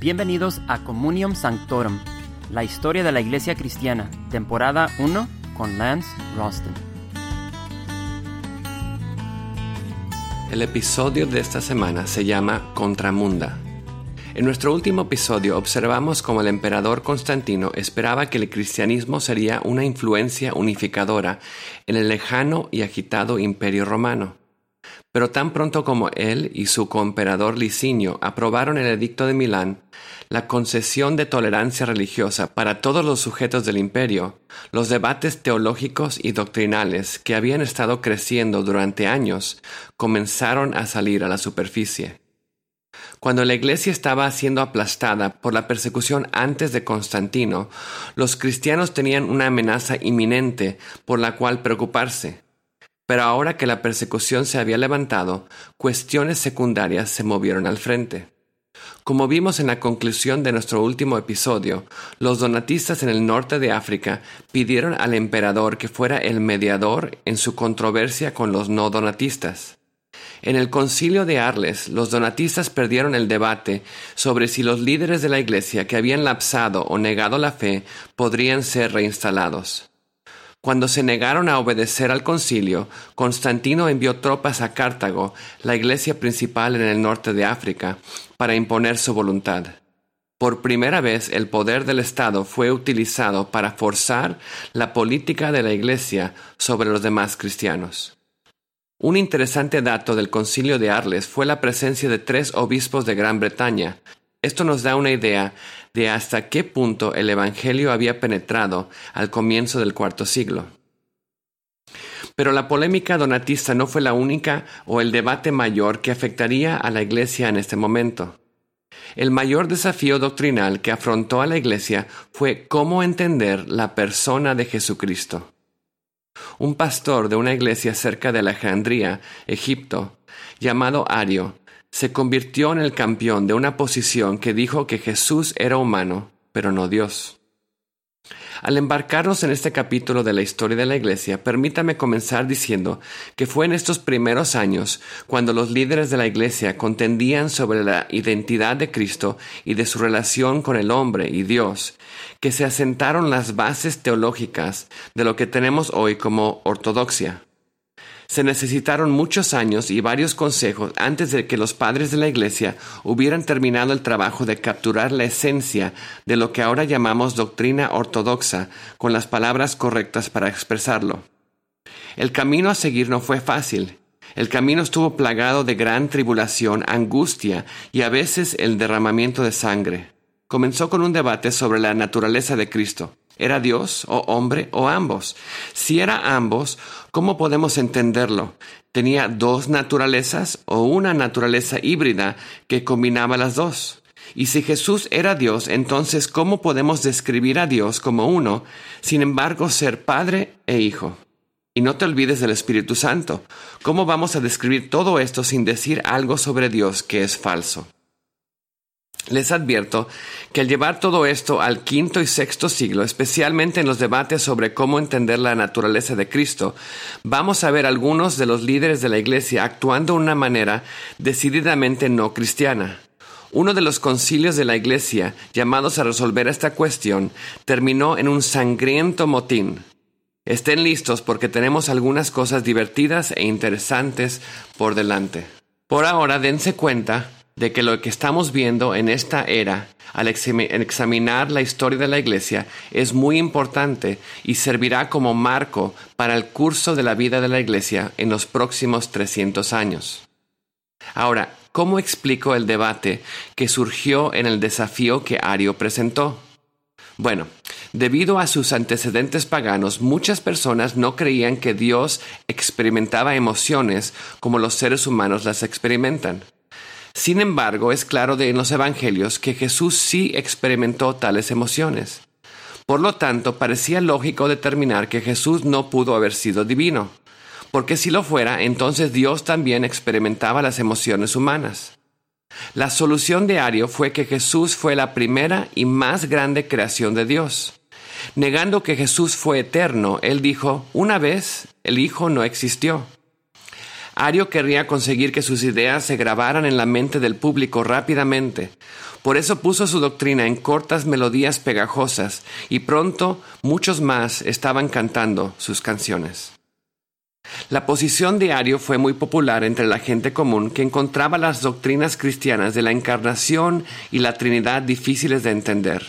Bienvenidos a Communium Sanctorum, la historia de la Iglesia Cristiana, temporada 1 con Lance Ralston. El episodio de esta semana se llama Contramunda. En nuestro último episodio observamos cómo el emperador Constantino esperaba que el cristianismo sería una influencia unificadora en el lejano y agitado imperio romano. Pero tan pronto como él y su coemperador Licinio aprobaron el edicto de Milán, la concesión de tolerancia religiosa para todos los sujetos del imperio, los debates teológicos y doctrinales que habían estado creciendo durante años comenzaron a salir a la superficie. Cuando la iglesia estaba siendo aplastada por la persecución antes de Constantino, los cristianos tenían una amenaza inminente por la cual preocuparse. Pero ahora que la persecución se había levantado, cuestiones secundarias se movieron al frente. Como vimos en la conclusión de nuestro último episodio, los donatistas en el norte de África pidieron al emperador que fuera el mediador en su controversia con los no donatistas. En el concilio de Arles, los donatistas perdieron el debate sobre si los líderes de la Iglesia que habían lapsado o negado la fe podrían ser reinstalados. Cuando se negaron a obedecer al concilio, Constantino envió tropas a Cartago, la iglesia principal en el norte de África, para imponer su voluntad. Por primera vez el poder del Estado fue utilizado para forzar la política de la Iglesia sobre los demás cristianos. Un interesante dato del concilio de Arles fue la presencia de tres obispos de Gran Bretaña. Esto nos da una idea de hasta qué punto el Evangelio había penetrado al comienzo del cuarto siglo. Pero la polémica donatista no fue la única o el debate mayor que afectaría a la Iglesia en este momento. El mayor desafío doctrinal que afrontó a la Iglesia fue cómo entender la persona de Jesucristo. Un pastor de una iglesia cerca de Alejandría, Egipto, llamado Ario, se convirtió en el campeón de una posición que dijo que Jesús era humano, pero no Dios. Al embarcarnos en este capítulo de la historia de la Iglesia, permítame comenzar diciendo que fue en estos primeros años cuando los líderes de la Iglesia contendían sobre la identidad de Cristo y de su relación con el hombre y Dios, que se asentaron las bases teológicas de lo que tenemos hoy como ortodoxia. Se necesitaron muchos años y varios consejos antes de que los padres de la Iglesia hubieran terminado el trabajo de capturar la esencia de lo que ahora llamamos doctrina ortodoxa con las palabras correctas para expresarlo. El camino a seguir no fue fácil. El camino estuvo plagado de gran tribulación, angustia y a veces el derramamiento de sangre. Comenzó con un debate sobre la naturaleza de Cristo. ¿Era Dios o hombre o ambos? Si era ambos, ¿cómo podemos entenderlo? ¿Tenía dos naturalezas o una naturaleza híbrida que combinaba las dos? Y si Jesús era Dios, entonces ¿cómo podemos describir a Dios como uno, sin embargo ser Padre e Hijo? Y no te olvides del Espíritu Santo. ¿Cómo vamos a describir todo esto sin decir algo sobre Dios que es falso? Les advierto que al llevar todo esto al quinto y sexto siglo, especialmente en los debates sobre cómo entender la naturaleza de Cristo, vamos a ver algunos de los líderes de la Iglesia actuando de una manera decididamente no cristiana. Uno de los concilios de la Iglesia, llamados a resolver esta cuestión, terminó en un sangriento motín. Estén listos porque tenemos algunas cosas divertidas e interesantes por delante. Por ahora, dense cuenta de que lo que estamos viendo en esta era, al examinar la historia de la Iglesia, es muy importante y servirá como marco para el curso de la vida de la Iglesia en los próximos 300 años. Ahora, ¿cómo explico el debate que surgió en el desafío que Ario presentó? Bueno, debido a sus antecedentes paganos, muchas personas no creían que Dios experimentaba emociones como los seres humanos las experimentan. Sin embargo, es claro de en los Evangelios que Jesús sí experimentó tales emociones. Por lo tanto, parecía lógico determinar que Jesús no pudo haber sido divino, porque si lo fuera, entonces Dios también experimentaba las emociones humanas. La solución de Ario fue que Jesús fue la primera y más grande creación de Dios. Negando que Jesús fue eterno, él dijo, una vez el Hijo no existió. Ario querría conseguir que sus ideas se grabaran en la mente del público rápidamente. Por eso puso su doctrina en cortas melodías pegajosas y pronto muchos más estaban cantando sus canciones. La posición de Ario fue muy popular entre la gente común que encontraba las doctrinas cristianas de la encarnación y la Trinidad difíciles de entender.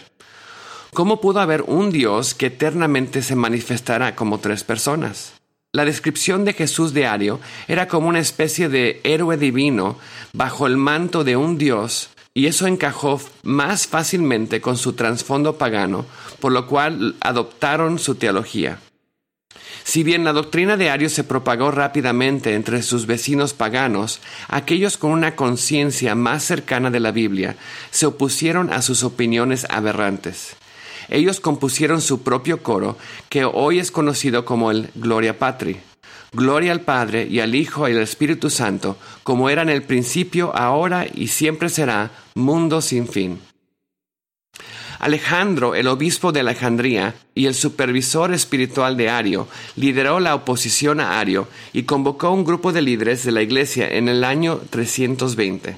¿Cómo pudo haber un Dios que eternamente se manifestará como tres personas? La descripción de Jesús de Ario era como una especie de héroe divino bajo el manto de un Dios, y eso encajó más fácilmente con su trasfondo pagano, por lo cual adoptaron su teología. Si bien la doctrina de Ario se propagó rápidamente entre sus vecinos paganos, aquellos con una conciencia más cercana de la Biblia se opusieron a sus opiniones aberrantes. Ellos compusieron su propio coro, que hoy es conocido como el Gloria Patri. Gloria al Padre y al Hijo y al Espíritu Santo, como era en el principio, ahora y siempre será, mundo sin fin. Alejandro, el obispo de Alejandría y el supervisor espiritual de Ario, lideró la oposición a Ario y convocó un grupo de líderes de la iglesia en el año 320.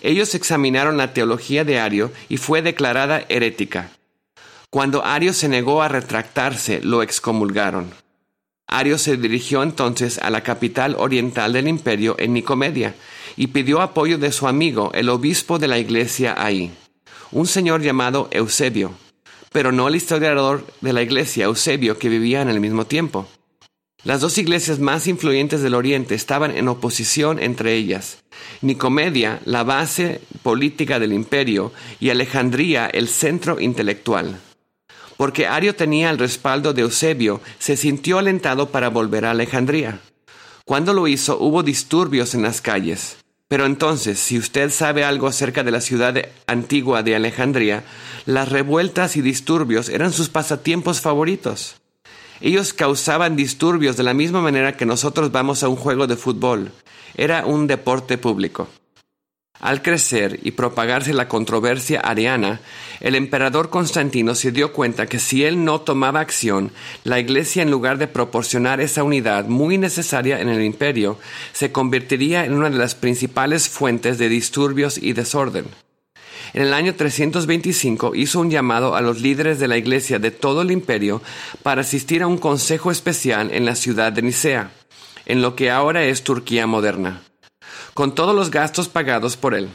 Ellos examinaron la teología de Ario y fue declarada herética. Cuando Ario se negó a retractarse, lo excomulgaron. Ario se dirigió entonces a la capital oriental del imperio en Nicomedia y pidió apoyo de su amigo, el obispo de la iglesia ahí, un señor llamado Eusebio, pero no el historiador de la iglesia Eusebio que vivía en el mismo tiempo. Las dos iglesias más influyentes del Oriente estaban en oposición entre ellas. Nicomedia, la base política del imperio, y Alejandría, el centro intelectual. Porque Ario tenía el respaldo de Eusebio, se sintió alentado para volver a Alejandría. Cuando lo hizo hubo disturbios en las calles. Pero entonces, si usted sabe algo acerca de la ciudad antigua de Alejandría, las revueltas y disturbios eran sus pasatiempos favoritos. Ellos causaban disturbios de la misma manera que nosotros vamos a un juego de fútbol. Era un deporte público. Al crecer y propagarse la controversia ariana, el emperador Constantino se dio cuenta que si él no tomaba acción, la Iglesia en lugar de proporcionar esa unidad muy necesaria en el imperio, se convertiría en una de las principales fuentes de disturbios y desorden. En el año 325 hizo un llamado a los líderes de la Iglesia de todo el imperio para asistir a un consejo especial en la ciudad de Nicea, en lo que ahora es Turquía moderna con todos los gastos pagados por él.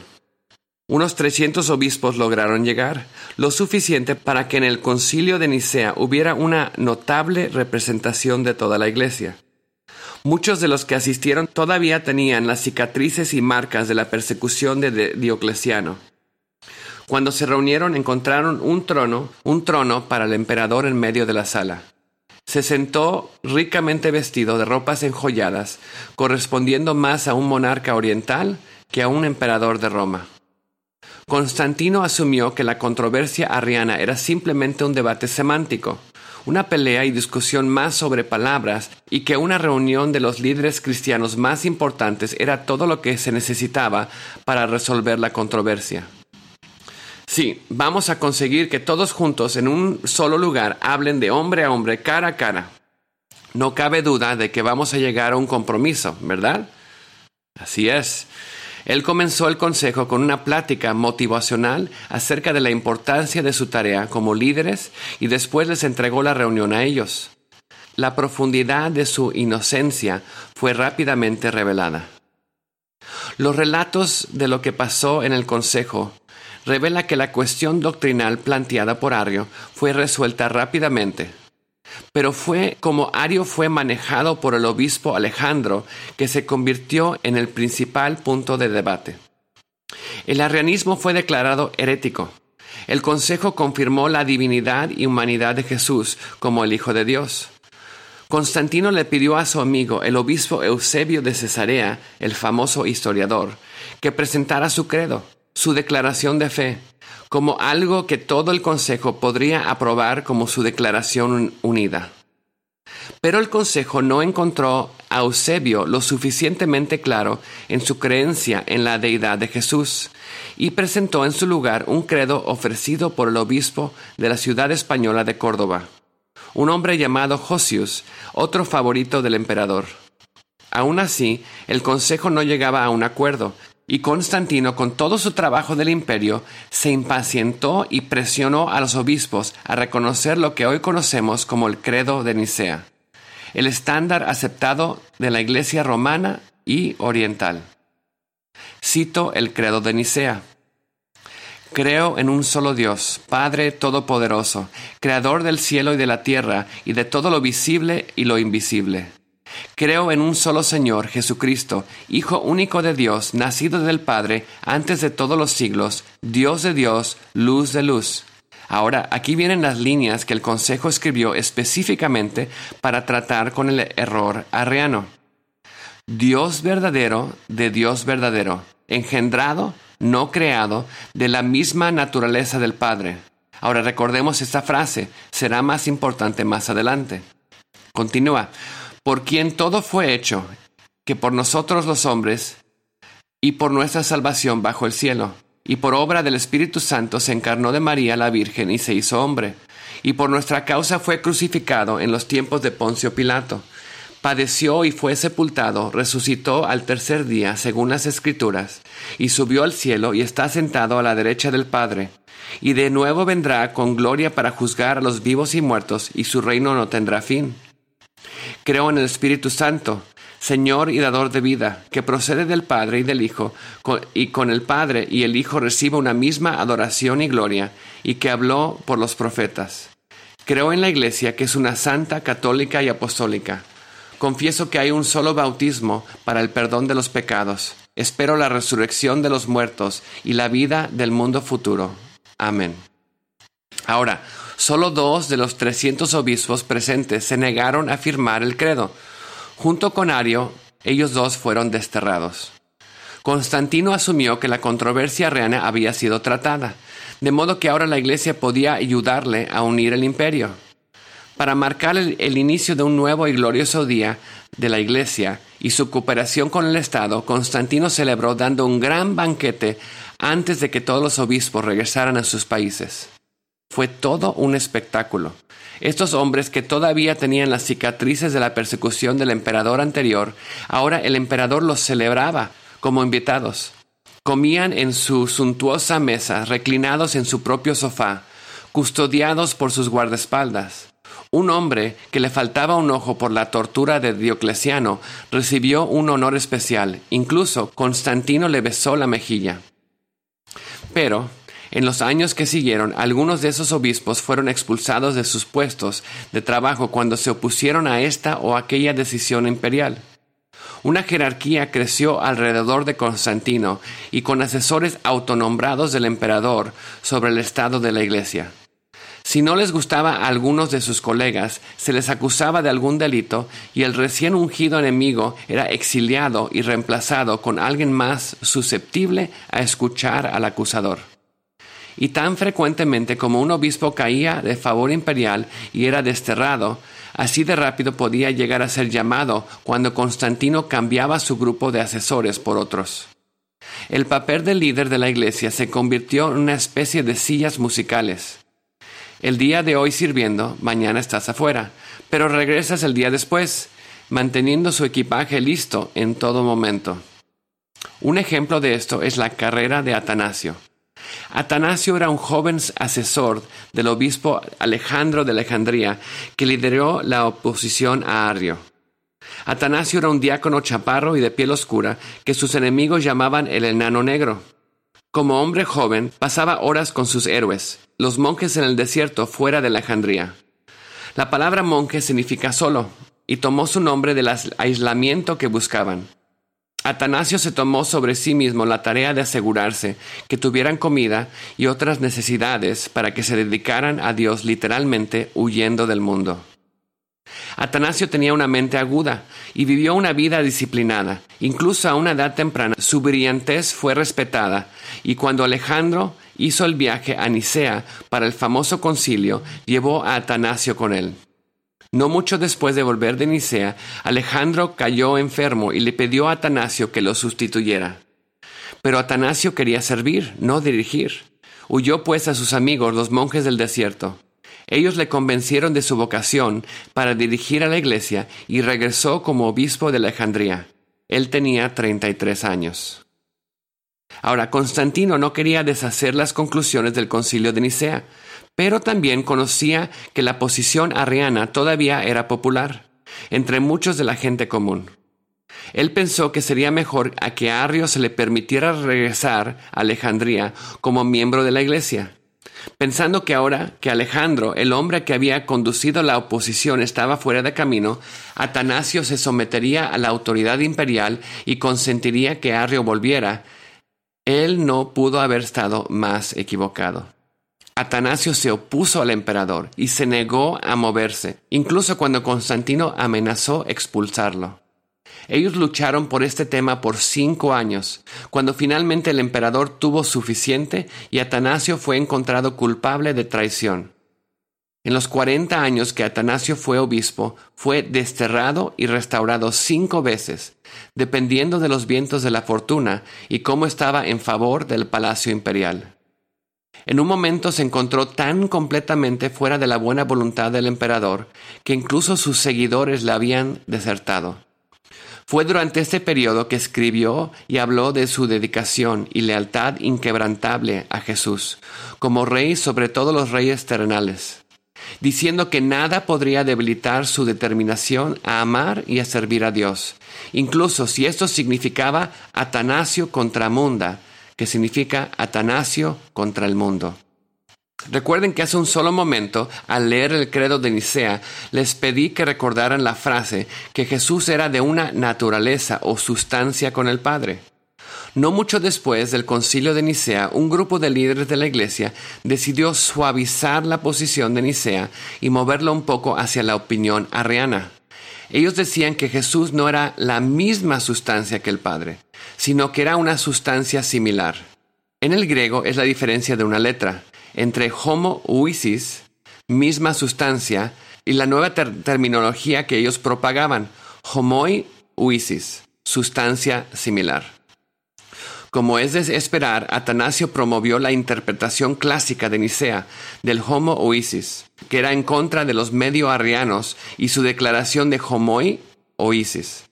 Unos 300 obispos lograron llegar, lo suficiente para que en el concilio de Nicea hubiera una notable representación de toda la iglesia. Muchos de los que asistieron todavía tenían las cicatrices y marcas de la persecución de Diocleciano. Cuando se reunieron encontraron un trono, un trono para el emperador en medio de la sala se sentó ricamente vestido de ropas enjolladas, correspondiendo más a un monarca oriental que a un emperador de Roma. Constantino asumió que la controversia arriana era simplemente un debate semántico, una pelea y discusión más sobre palabras, y que una reunión de los líderes cristianos más importantes era todo lo que se necesitaba para resolver la controversia. Sí, vamos a conseguir que todos juntos en un solo lugar hablen de hombre a hombre, cara a cara. No cabe duda de que vamos a llegar a un compromiso, ¿verdad? Así es. Él comenzó el consejo con una plática motivacional acerca de la importancia de su tarea como líderes y después les entregó la reunión a ellos. La profundidad de su inocencia fue rápidamente revelada. Los relatos de lo que pasó en el consejo revela que la cuestión doctrinal planteada por Ario fue resuelta rápidamente. Pero fue como Ario fue manejado por el obispo Alejandro que se convirtió en el principal punto de debate. El arrianismo fue declarado herético. El Consejo confirmó la divinidad y humanidad de Jesús como el Hijo de Dios. Constantino le pidió a su amigo, el obispo Eusebio de Cesarea, el famoso historiador, que presentara su credo su declaración de fe como algo que todo el Consejo podría aprobar como su declaración unida. Pero el Consejo no encontró a Eusebio lo suficientemente claro en su creencia en la deidad de Jesús y presentó en su lugar un credo ofrecido por el obispo de la ciudad española de Córdoba, un hombre llamado Josius, otro favorito del emperador. Aún así, el Consejo no llegaba a un acuerdo, y Constantino, con todo su trabajo del imperio, se impacientó y presionó a los obispos a reconocer lo que hoy conocemos como el credo de Nicea, el estándar aceptado de la Iglesia romana y oriental. Cito el credo de Nicea. Creo en un solo Dios, Padre Todopoderoso, Creador del cielo y de la tierra y de todo lo visible y lo invisible Creo en un solo Señor, Jesucristo, Hijo único de Dios, nacido del Padre, antes de todos los siglos, Dios de Dios, luz de luz. Ahora, aquí vienen las líneas que el Consejo escribió específicamente para tratar con el error arriano. Dios verdadero de Dios verdadero, engendrado, no creado, de la misma naturaleza del Padre. Ahora recordemos esta frase, será más importante más adelante. Continúa, por quien todo fue hecho, que por nosotros los hombres, y por nuestra salvación bajo el cielo, y por obra del Espíritu Santo se encarnó de María la Virgen y se hizo hombre, y por nuestra causa fue crucificado en los tiempos de Poncio Pilato. Padeció y fue sepultado, resucitó al tercer día, según las Escrituras, y subió al cielo y está sentado a la derecha del Padre. Y de nuevo vendrá con gloria para juzgar a los vivos y muertos, y su reino no tendrá fin. Creo en el Espíritu Santo, Señor y dador de vida, que procede del Padre y del Hijo, y con el Padre y el Hijo recibe una misma adoración y gloria, y que habló por los profetas. Creo en la Iglesia, que es una santa, católica y apostólica. Confieso que hay un solo bautismo para el perdón de los pecados. Espero la resurrección de los muertos y la vida del mundo futuro. Amén. Ahora, Solo dos de los 300 obispos presentes se negaron a firmar el credo. Junto con Ario, ellos dos fueron desterrados. Constantino asumió que la controversia reana había sido tratada, de modo que ahora la Iglesia podía ayudarle a unir el imperio. Para marcar el, inicio de un nuevo y glorioso día de la Iglesia y su cooperación con el Estado, Constantino celebró dando un gran banquete antes de que todos los obispos regresaran a sus países. Fue todo un espectáculo. Estos hombres que todavía tenían las cicatrices de la persecución del emperador anterior, ahora el emperador los celebraba como invitados. Comían en su suntuosa mesa, reclinados en su propio sofá, custodiados por sus guardaespaldas. Un hombre que le faltaba un ojo por la tortura de Diocleciano recibió un honor especial. Incluso Constantino le besó la mejilla. Pero en los años que siguieron, algunos de esos obispos fueron expulsados de sus puestos de trabajo cuando se opusieron a esta o aquella decisión imperial. Una jerarquía creció alrededor de Constantino y con asesores autonombrados del emperador sobre el estado de la Iglesia. Si no les gustaba a algunos de sus colegas, se les acusaba de algún delito y el recién ungido enemigo era exiliado y reemplazado con alguien más susceptible a escuchar al acusador y tan frecuentemente como un obispo caía de favor imperial y era desterrado, así de rápido podía llegar a ser llamado cuando Constantino cambiaba su grupo de asesores por otros. El papel del líder de la iglesia se convirtió en una especie de sillas musicales. El día de hoy sirviendo, mañana estás afuera, pero regresas el día después, manteniendo su equipaje listo en todo momento. Un ejemplo de esto es la carrera de Atanasio. Atanasio era un joven asesor del obispo Alejandro de Alejandría que lideró la oposición a Arrio. Atanasio era un diácono chaparro y de piel oscura que sus enemigos llamaban el enano negro. Como hombre joven, pasaba horas con sus héroes, los monjes en el desierto fuera de Alejandría. La palabra monje significa solo, y tomó su nombre del aislamiento que buscaban. Atanasio se tomó sobre sí mismo la tarea de asegurarse que tuvieran comida y otras necesidades para que se dedicaran a Dios literalmente huyendo del mundo. Atanasio tenía una mente aguda y vivió una vida disciplinada. Incluso a una edad temprana su brillantez fue respetada y cuando Alejandro hizo el viaje a Nicea para el famoso concilio, llevó a Atanasio con él. No mucho después de volver de Nicea, Alejandro cayó enfermo y le pidió a Atanasio que lo sustituyera. Pero Atanasio quería servir, no dirigir. Huyó pues a sus amigos, los monjes del desierto. Ellos le convencieron de su vocación para dirigir a la iglesia y regresó como obispo de Alejandría. Él tenía 33 años. Ahora, Constantino no quería deshacer las conclusiones del concilio de Nicea, pero también conocía que la posición arriana todavía era popular entre muchos de la gente común. Él pensó que sería mejor a que Arrio se le permitiera regresar a Alejandría como miembro de la iglesia. Pensando que ahora que Alejandro, el hombre que había conducido la oposición, estaba fuera de camino, Atanasio se sometería a la autoridad imperial y consentiría que Arrio volviera, él no pudo haber estado más equivocado. Atanasio se opuso al emperador y se negó a moverse, incluso cuando Constantino amenazó expulsarlo. Ellos lucharon por este tema por cinco años, cuando finalmente el emperador tuvo suficiente y Atanasio fue encontrado culpable de traición. En los cuarenta años que Atanasio fue obispo, fue desterrado y restaurado cinco veces, dependiendo de los vientos de la fortuna y cómo estaba en favor del palacio imperial. En un momento se encontró tan completamente fuera de la buena voluntad del emperador que incluso sus seguidores le habían desertado. Fue durante este periodo que escribió y habló de su dedicación y lealtad inquebrantable a Jesús, como rey sobre todos los reyes terrenales, diciendo que nada podría debilitar su determinación a amar y a servir a Dios, incluso si esto significaba Atanasio contra Munda, que significa Atanasio contra el mundo. Recuerden que hace un solo momento, al leer el credo de Nicea, les pedí que recordaran la frase que Jesús era de una naturaleza o sustancia con el Padre. No mucho después del concilio de Nicea, un grupo de líderes de la Iglesia decidió suavizar la posición de Nicea y moverlo un poco hacia la opinión arriana. Ellos decían que Jesús no era la misma sustancia que el Padre, sino que era una sustancia similar. En el griego es la diferencia de una letra entre homo uisis, misma sustancia, y la nueva terminología que ellos propagaban, homoi uisis, sustancia similar. Como es de esperar, Atanasio promovió la interpretación clásica de Nicea del Homo Oisis, que era en contra de los medio arrianos y su declaración de Homoi Oisis.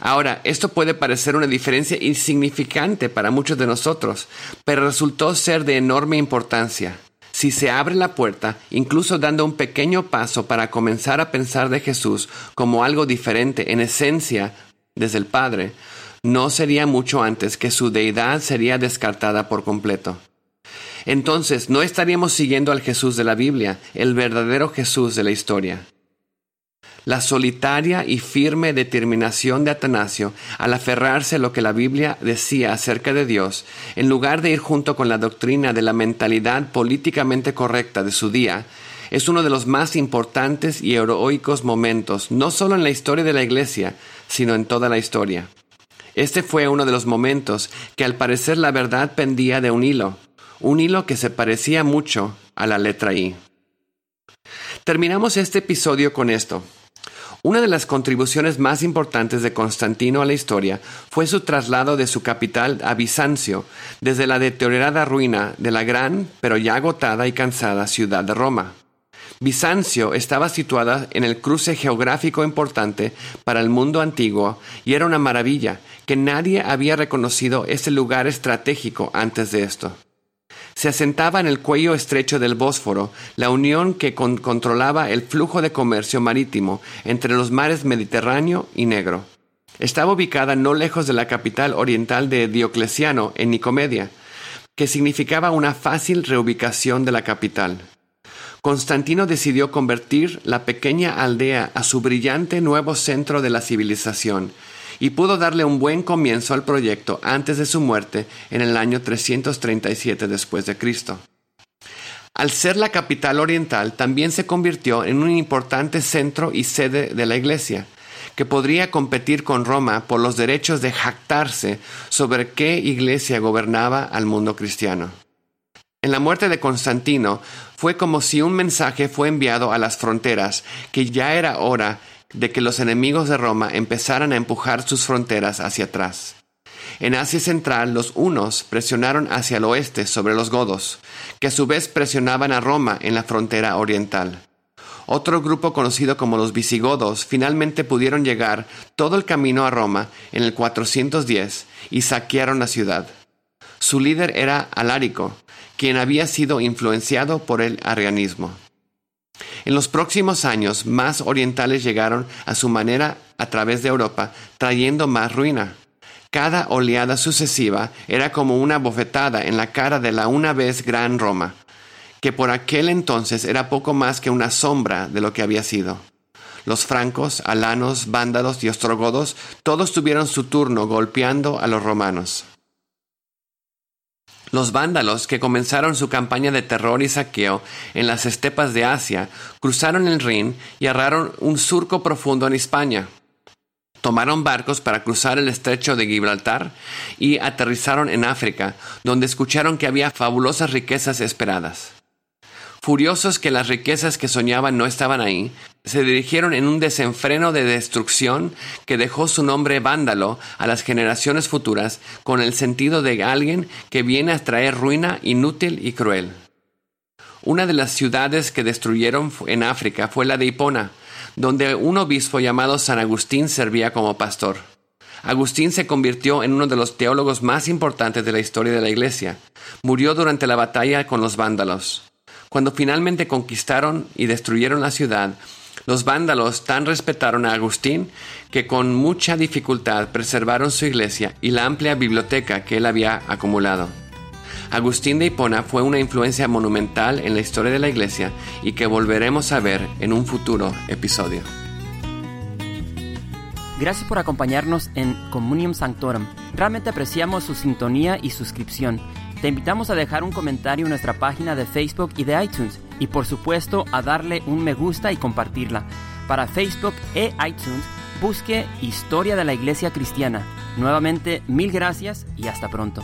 Ahora, esto puede parecer una diferencia insignificante para muchos de nosotros, pero resultó ser de enorme importancia. Si se abre la puerta, incluso dando un pequeño paso para comenzar a pensar de Jesús como algo diferente en esencia desde el Padre, no sería mucho antes que su deidad sería descartada por completo. Entonces no estaríamos siguiendo al Jesús de la Biblia, el verdadero Jesús de la historia. La solitaria y firme determinación de Atanasio al aferrarse a lo que la Biblia decía acerca de Dios, en lugar de ir junto con la doctrina de la mentalidad políticamente correcta de su día, es uno de los más importantes y heroicos momentos, no solo en la historia de la Iglesia, sino en toda la historia. Este fue uno de los momentos que al parecer la verdad pendía de un hilo, un hilo que se parecía mucho a la letra I. Terminamos este episodio con esto. Una de las contribuciones más importantes de Constantino a la historia fue su traslado de su capital a Bizancio, desde la deteriorada ruina de la gran, pero ya agotada y cansada ciudad de Roma. Bizancio estaba situada en el cruce geográfico importante para el mundo antiguo y era una maravilla que nadie había reconocido ese lugar estratégico antes de esto. Se asentaba en el cuello estrecho del Bósforo, la unión que controlaba el flujo de comercio marítimo entre los mares Mediterráneo y Negro. Estaba ubicada no lejos de la capital oriental de Diocleciano, en Nicomedia, que significaba una fácil reubicación de la capital. Constantino decidió convertir la pequeña aldea a su brillante nuevo centro de la civilización y pudo darle un buen comienzo al proyecto antes de su muerte en el año 337 después de Cristo. Al ser la capital oriental, también se convirtió en un importante centro y sede de la Iglesia, que podría competir con Roma por los derechos de jactarse sobre qué iglesia gobernaba al mundo cristiano. En la muerte de Constantino fue como si un mensaje fue enviado a las fronteras, que ya era hora de que los enemigos de Roma empezaran a empujar sus fronteras hacia atrás. En Asia Central, los hunos presionaron hacia el oeste sobre los godos, que a su vez presionaban a Roma en la frontera oriental. Otro grupo conocido como los visigodos finalmente pudieron llegar todo el camino a Roma en el 410 y saquearon la ciudad. Su líder era Alárico, quien había sido influenciado por el arrianismo. En los próximos años, más orientales llegaron a su manera a través de Europa, trayendo más ruina. Cada oleada sucesiva era como una bofetada en la cara de la una vez gran Roma, que por aquel entonces era poco más que una sombra de lo que había sido. Los francos, alanos, vándalos y ostrogodos todos tuvieron su turno golpeando a los romanos. Los vándalos, que comenzaron su campaña de terror y saqueo en las estepas de Asia, cruzaron el Rin y erraron un surco profundo en España. Tomaron barcos para cruzar el estrecho de Gibraltar y aterrizaron en África, donde escucharon que había fabulosas riquezas esperadas. Furiosos que las riquezas que soñaban no estaban ahí, se dirigieron en un desenfreno de destrucción que dejó su nombre vándalo a las generaciones futuras con el sentido de alguien que viene a traer ruina inútil y cruel. Una de las ciudades que destruyeron en África fue la de Hipona, donde un obispo llamado San Agustín servía como pastor. Agustín se convirtió en uno de los teólogos más importantes de la historia de la Iglesia. Murió durante la batalla con los vándalos. Cuando finalmente conquistaron y destruyeron la ciudad, los vándalos tan respetaron a Agustín que con mucha dificultad preservaron su iglesia y la amplia biblioteca que él había acumulado. Agustín de Hipona fue una influencia monumental en la historia de la iglesia y que volveremos a ver en un futuro episodio. Gracias por acompañarnos en Communium Sanctorum. Realmente apreciamos su sintonía y suscripción. Te invitamos a dejar un comentario en nuestra página de Facebook y de iTunes y por supuesto a darle un me gusta y compartirla. Para Facebook e iTunes busque Historia de la Iglesia Cristiana. Nuevamente, mil gracias y hasta pronto.